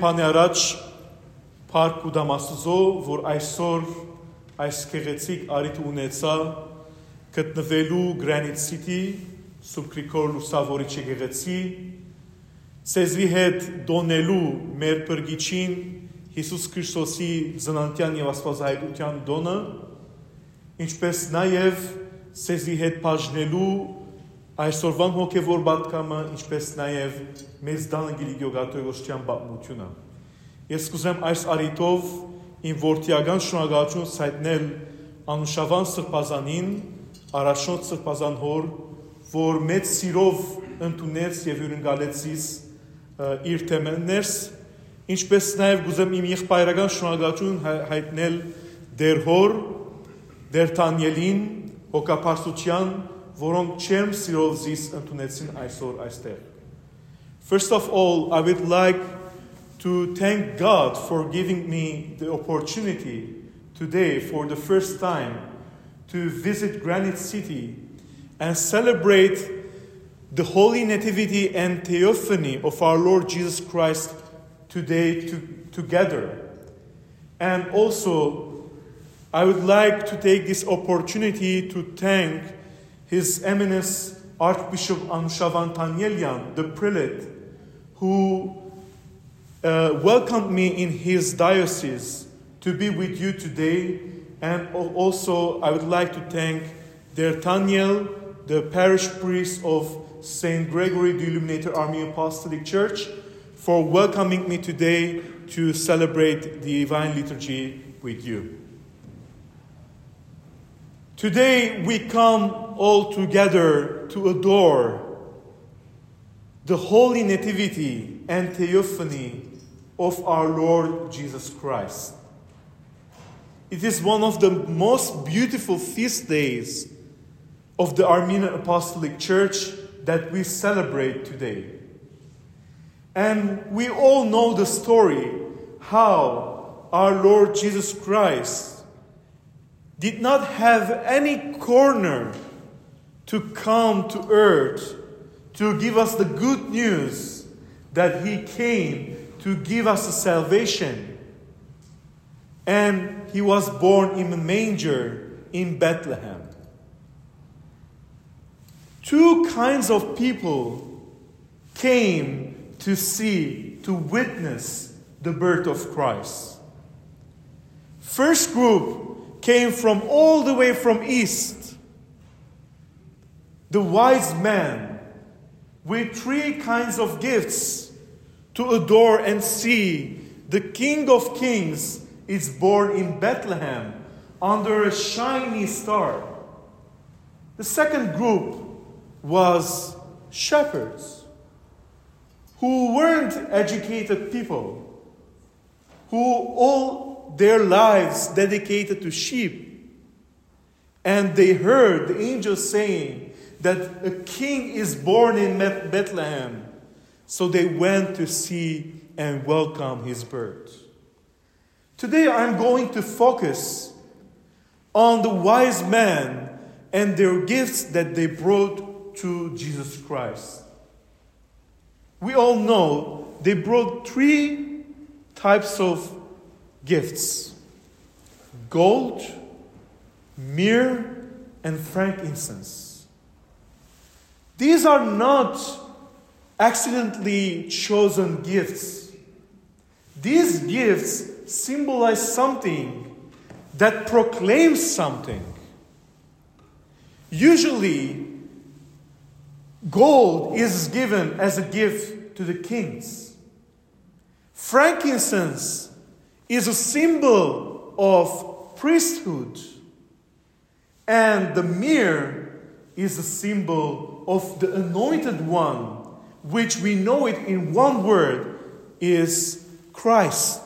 Բանի առաջ Փառք ու դամ Աստծո, որ այսօր այս քեղեցիկ արիթ ունեցա գտնվելու Granite City Սուրբ Գրիգոր Լուսավորիչ եկեղեցի ցեզի հետ դոնելու մեր բրգիչին Հիսուս Քրիստոսի ծննդյան եւ Աստվածահայտության դոնը ինչպես նաեւ ցեզի հետ բաժնելու այսօրվան հոգևոր պատկամը, ինչպես նաև մեծ դանը գիգիոգատոյոսության պատմությունը։ Ես կուզեմ այս արիտով իմ որդիական շնորհակալություն ցայտնել անուշավան սրբազանին, առաջնորդ սրբազան հոր, որ մեծ սիրով ընդունեց եւ յուրընկալեցիս իր թեմաներս, ինչպես նաև կուզեմ իմ եղբայրական շնորհակալություն հայտնել դեր հոր, դեր Տանիելին, հոգապարծության որոնք չեմ սիրով զիս ընդունեցին այսօր այստեղ։ First of all, I would like to thank God for giving me the opportunity today for the first time to visit Granite City and celebrate the Holy Nativity and Theophany of our Lord Jesus Christ today to, together. And also, I would like to take this opportunity to thank his Eminence Archbishop Anushavan Tanielian, the prelate, who uh, welcomed me in his diocese to be with you today. And also, I would like to thank Der Taniel, the parish priest of St. Gregory the Illuminator Army Apostolic Church, for welcoming me today to celebrate the Divine Liturgy with you. Today we come all together to adore the holy nativity and theophany of our Lord Jesus Christ. It is one of the most beautiful feast days of the Armenian Apostolic Church that we celebrate today. And we all know the story how our Lord Jesus Christ did not have any corner to come to earth to give us the good news that he came to give us salvation. And he was born in a manger in Bethlehem. Two kinds of people came to see, to witness the birth of Christ. First group came from all the way from east. The wise man with three kinds of gifts to adore and see the King of Kings is born in Bethlehem under a shiny star. The second group was shepherds who weren't educated people, who all their lives dedicated to sheep. And they heard the angel saying that a king is born in Bethlehem. So they went to see and welcome his birth. Today I'm going to focus on the wise men and their gifts that they brought to Jesus Christ. We all know they brought three types of gifts gold, myrrh, and frankincense. These are not accidentally chosen gifts. These gifts symbolize something that proclaims something. Usually, gold is given as a gift to the kings. Frankincense is a symbol of priesthood, and the myrrh is a symbol of the anointed one, which we know it in one word is Christ.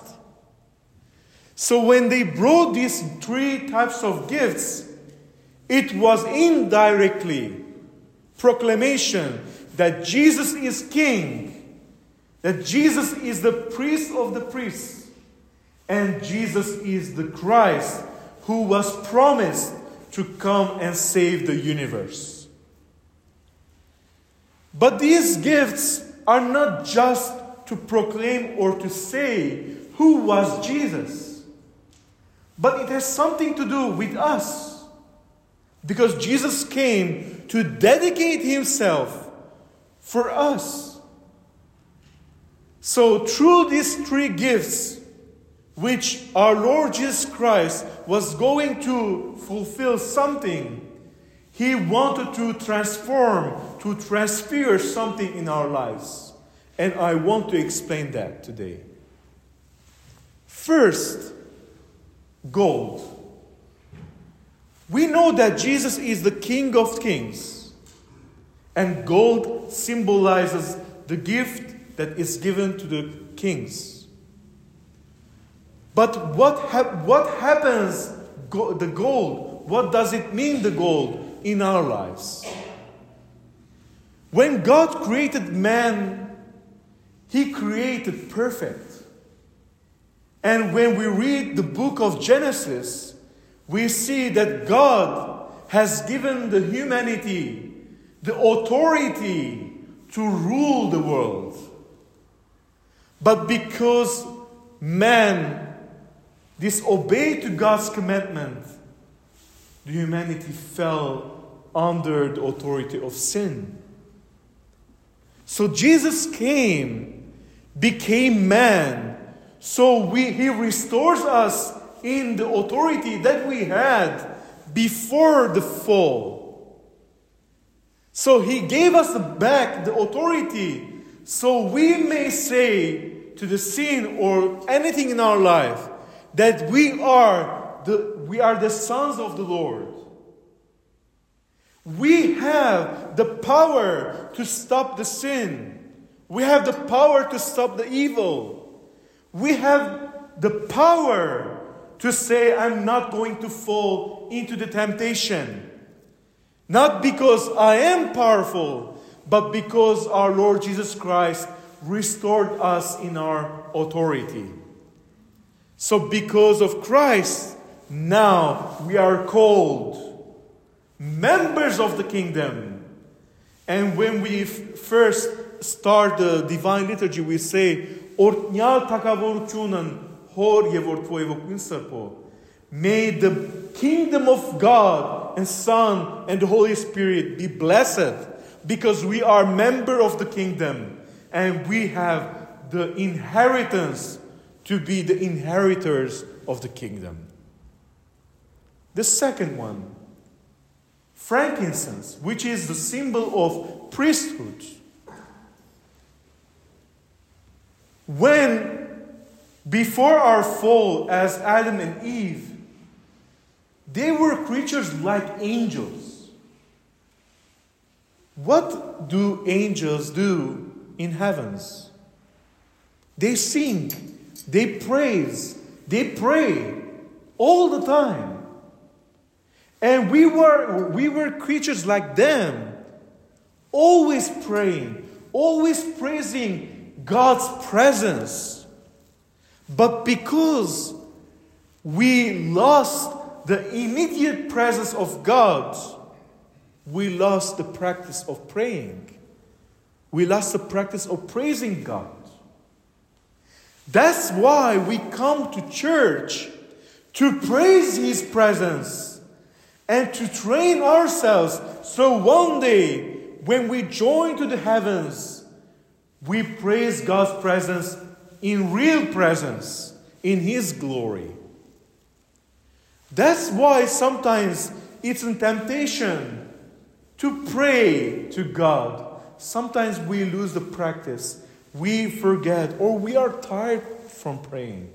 So when they brought these three types of gifts, it was indirectly proclamation that Jesus is king, that Jesus is the priest of the priests and Jesus is the Christ who was promised to come and save the universe. But these gifts are not just to proclaim or to say who was Jesus, but it has something to do with us. Because Jesus came to dedicate himself for us. So, through these three gifts, which our Lord Jesus Christ was going to fulfill something, he wanted to transform, to transfer something in our lives. And I want to explain that today. First, gold. We know that Jesus is the King of Kings, and gold symbolizes the gift that is given to the kings. But what, ha- what happens, go- the gold, what does it mean, the gold, in our lives? When God created man, He created perfect. And when we read the book of Genesis, we see that God has given the humanity the authority to rule the world. But because man disobeyed to God's commandment, the humanity fell under the authority of sin. So Jesus came, became man, so we, he restores us in the authority that we had before the fall. So he gave us back the authority so we may say to the sin or anything in our life that we are the, we are the sons of the Lord. We have the power to stop the sin. We have the power to stop the evil. We have the power to say, I'm not going to fall into the temptation. Not because I am powerful, but because our Lord Jesus Christ restored us in our authority. So, because of Christ, now we are called members of the kingdom. And when we f- first start the divine liturgy, we say, Օրտնյալ թակավորությունն հոր եւ որդու ոգին սրբո May the kingdom of God and Son and the Holy Spirit be blessed because we are member of the kingdom and we have the inheritance to be the inheritors of the kingdom. The second one, frankincense, which is the symbol of priesthood. When, before our fall as Adam and Eve, they were creatures like angels. What do angels do in heavens? They sing, they praise, they pray all the time. And we were, we were creatures like them, always praying, always praising God's presence. But because we lost the immediate presence of God, we lost the practice of praying. We lost the practice of praising God. That's why we come to church to praise His presence and to train ourselves so one day when we join to the heavens, we praise God's presence in real presence, in His glory. That's why sometimes it's a temptation to pray to God. Sometimes we lose the practice, we forget, or we are tired from praying.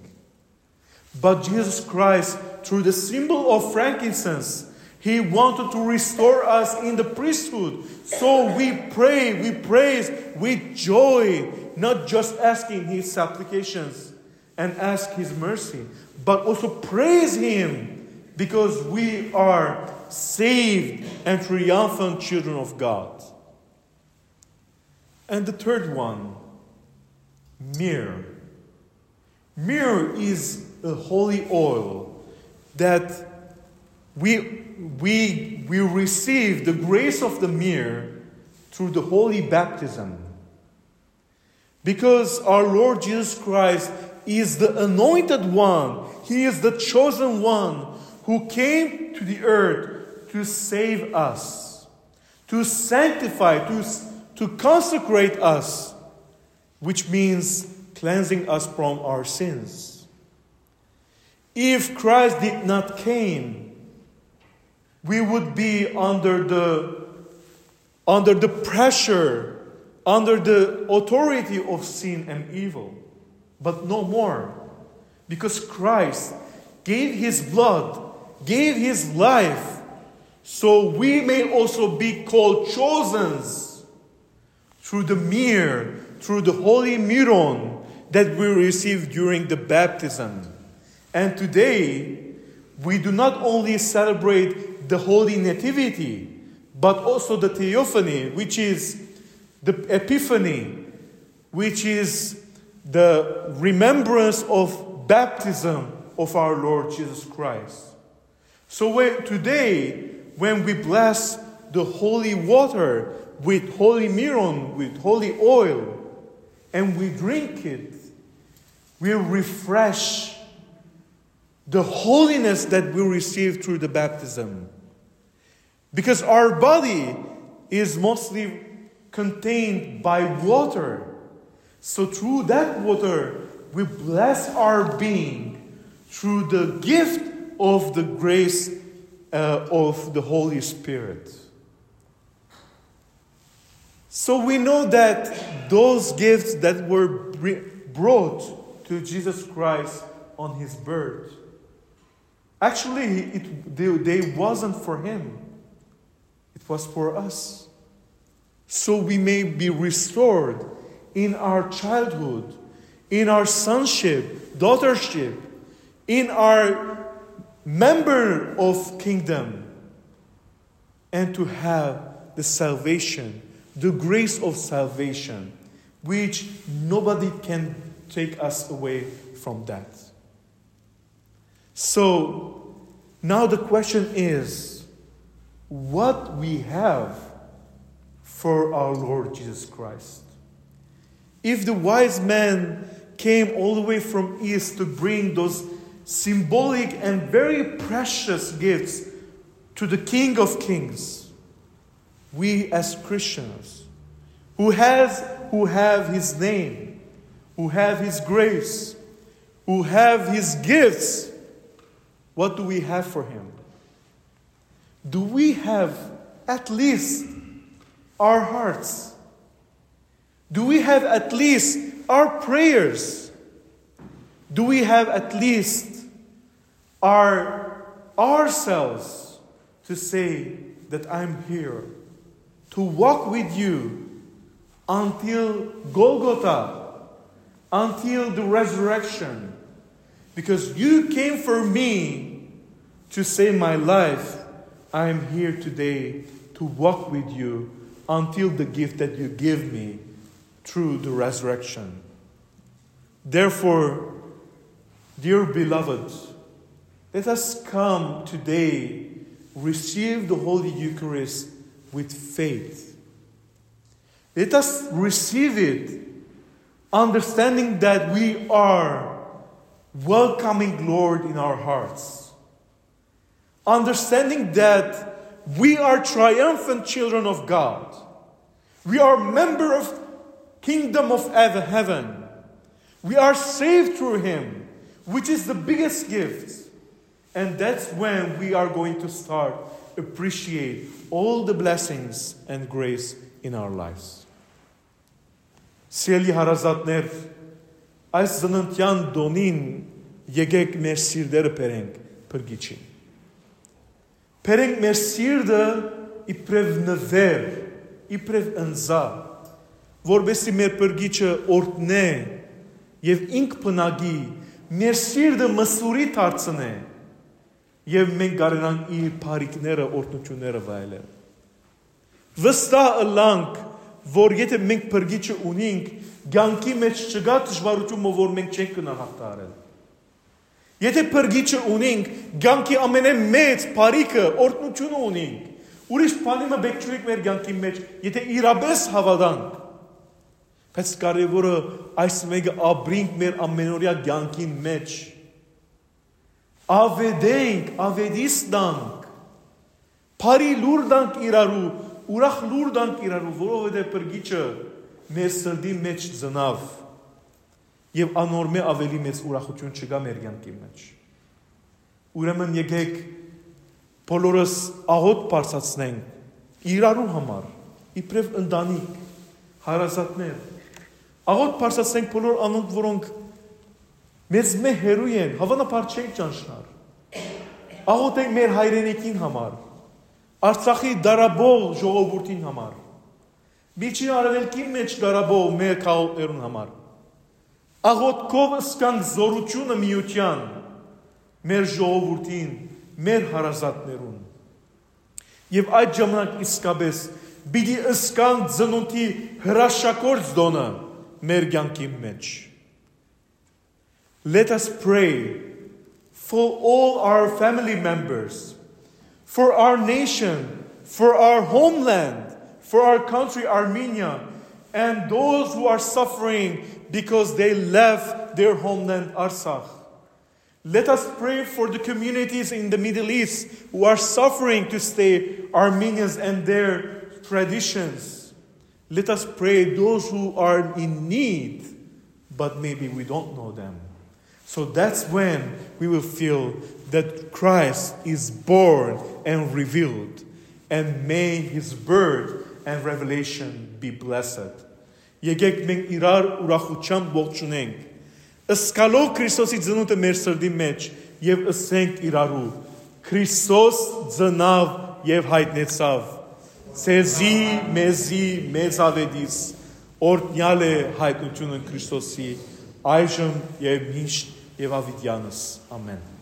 But Jesus Christ, through the symbol of frankincense, He wanted to restore us in the priesthood. So we pray, we praise with joy, not just asking His supplications and ask His mercy, but also praise Him because we are saved and triumphant children of God. And the third one, myrrh. Myrrh is a holy oil that we, we, we receive the grace of the myrrh through the holy baptism. Because our Lord Jesus Christ is the anointed one, He is the chosen one who came to the earth to save us, to sanctify, to, to consecrate us, which means cleansing us from our sins. If Christ did not came, we would be under the under the pressure, under the authority of sin and evil. But no more. Because Christ gave his blood, gave his life, so we may also be called chosen through the mir, through the holy miron that we receive during the baptism. And today, we do not only celebrate the holy nativity, but also the theophany, which is the epiphany, which is the remembrance of baptism of our Lord Jesus Christ. So today, when we bless the holy water with holy miron, with holy oil, and we drink it, we refresh the holiness that we receive through the baptism. Because our body is mostly contained by water. So through that water, we bless our being through the gift of the grace uh, of the Holy Spirit. So we know that those gifts that were brought to Jesus Christ on his birth, actually, it, they, they wasn't for him it was for us. So we may be restored in our childhood, in our sonship, daughtership, in our member of kingdom, and to have the salvation, the grace of salvation, which nobody can take us away from that. So now the question is what we have for our Lord Jesus Christ. If the wise men came all the way from east to bring those symbolic and very precious gifts to the King of Kings, we as Christians who has who have his name, who have his grace, who have his gifts, what do we have for him? do we have at least our hearts? Do we have at least our prayers? Do we have at least our ourselves to say that I'm here to walk with you until Golgotha, until the resurrection? Because you came for me to save my life I am here today to walk with you until the gift that you give me through the resurrection. Therefore, dear beloved, let us come today, receive the Holy Eucharist with faith. Let us receive it, understanding that we are welcoming Lord in our hearts. Understanding that we are triumphant children of God. We are member of kingdom of heaven. We are saved through him, which is the biggest gift. And that's when we are going to start appreciate all the blessings and grace in our lives. Seli harazatner այս զննտյան դոնին եկեք մեր սիրտերը բերենք փրկիչին։ Բերենք մեր սիրտը իբրև նվեր, իբրև ընձա, որբեսի մեր բրգիչը օրտնե եւ ինք բնագի, մեր սիրտը մսուրի դարձնե եւ մենք կարենանք իր բարիկները, օրտնությունները վայելել։ Վստահ ըլանք, որ եթե մենք բրգիչը ունենք, ցանկի մեջ չգա դժվարությունը, որ մենք չենք կնահատարել։ Եթե փրկիչը ունենք, ցանկի ամենամեծ բարիքը օրտնությունը ունենք, Ուրիշ բանի մը բեք չունենք մեր կյանքի մեջ, եթե իրապես հավատանք։ Բայց կարևորը այս մեկը ապրինք մեր ամենօրյա կյանքին մեջ։ Ավեդենք, ավեդիս դանք։ Փարի լուր դանք իրարու, ուրախ լուր դանք իրարու, որովհետև բրգիչը մեր սրդի մեջ ծնավ եւ անորմե ավելի մեծ ուրախություն չկա մեր կյանքի մեջ։ Ուրեմն եկեք բոլորս աղոտ բարձացնենք իրարու համար, իբրև ընտանիք, հարազատներ։ Աղոտ բարձացնենք բոլոր անոնք, որոնք մեզ մե հերույ են, հավանաբար չենք ճանչնար։ Աղոթենք մեր հայրենիքին համար, Արցախի դարաբող ժողովրդին համար։ Միջին արևելքի մեջ դարաբող մեր քաղաքներուն համար։ Աղոթքով ըսկանք զորությունը միության մեր ժողովրդին, մեր հարազատներուն։ Եվ այդ ժամանակ իսկապես պիտի ըսկանք ծնունդի հրաշակորձ դոնը մեր կյանքի մեջ։ Let us pray for all our family members, for our nation, for our homeland, for our country, Armenia, and those who are suffering because they left their homeland, Artsakh. Let us pray for the communities in the Middle East who are suffering to stay Armenians and their traditions. Let us pray those who are in need, but maybe we don't know them. So that's when we will feel that Christ is born and revealed. And may his birth and revelation be blessed. Եկեք մենք իրար ուրախությամբ ողջունենք ըսկալով Քրիստոսի ծնունդը մեր սրդի մեջ եւ ըսենք իրարու Քրիստոս ծնավ եւ հայտնեցավ ցեզի մեզի մեծ ավետիս օրտնյալ է հայտնությունը Քրիստոսի այժմ եւ միշտ եւ ավիտյանս ամեն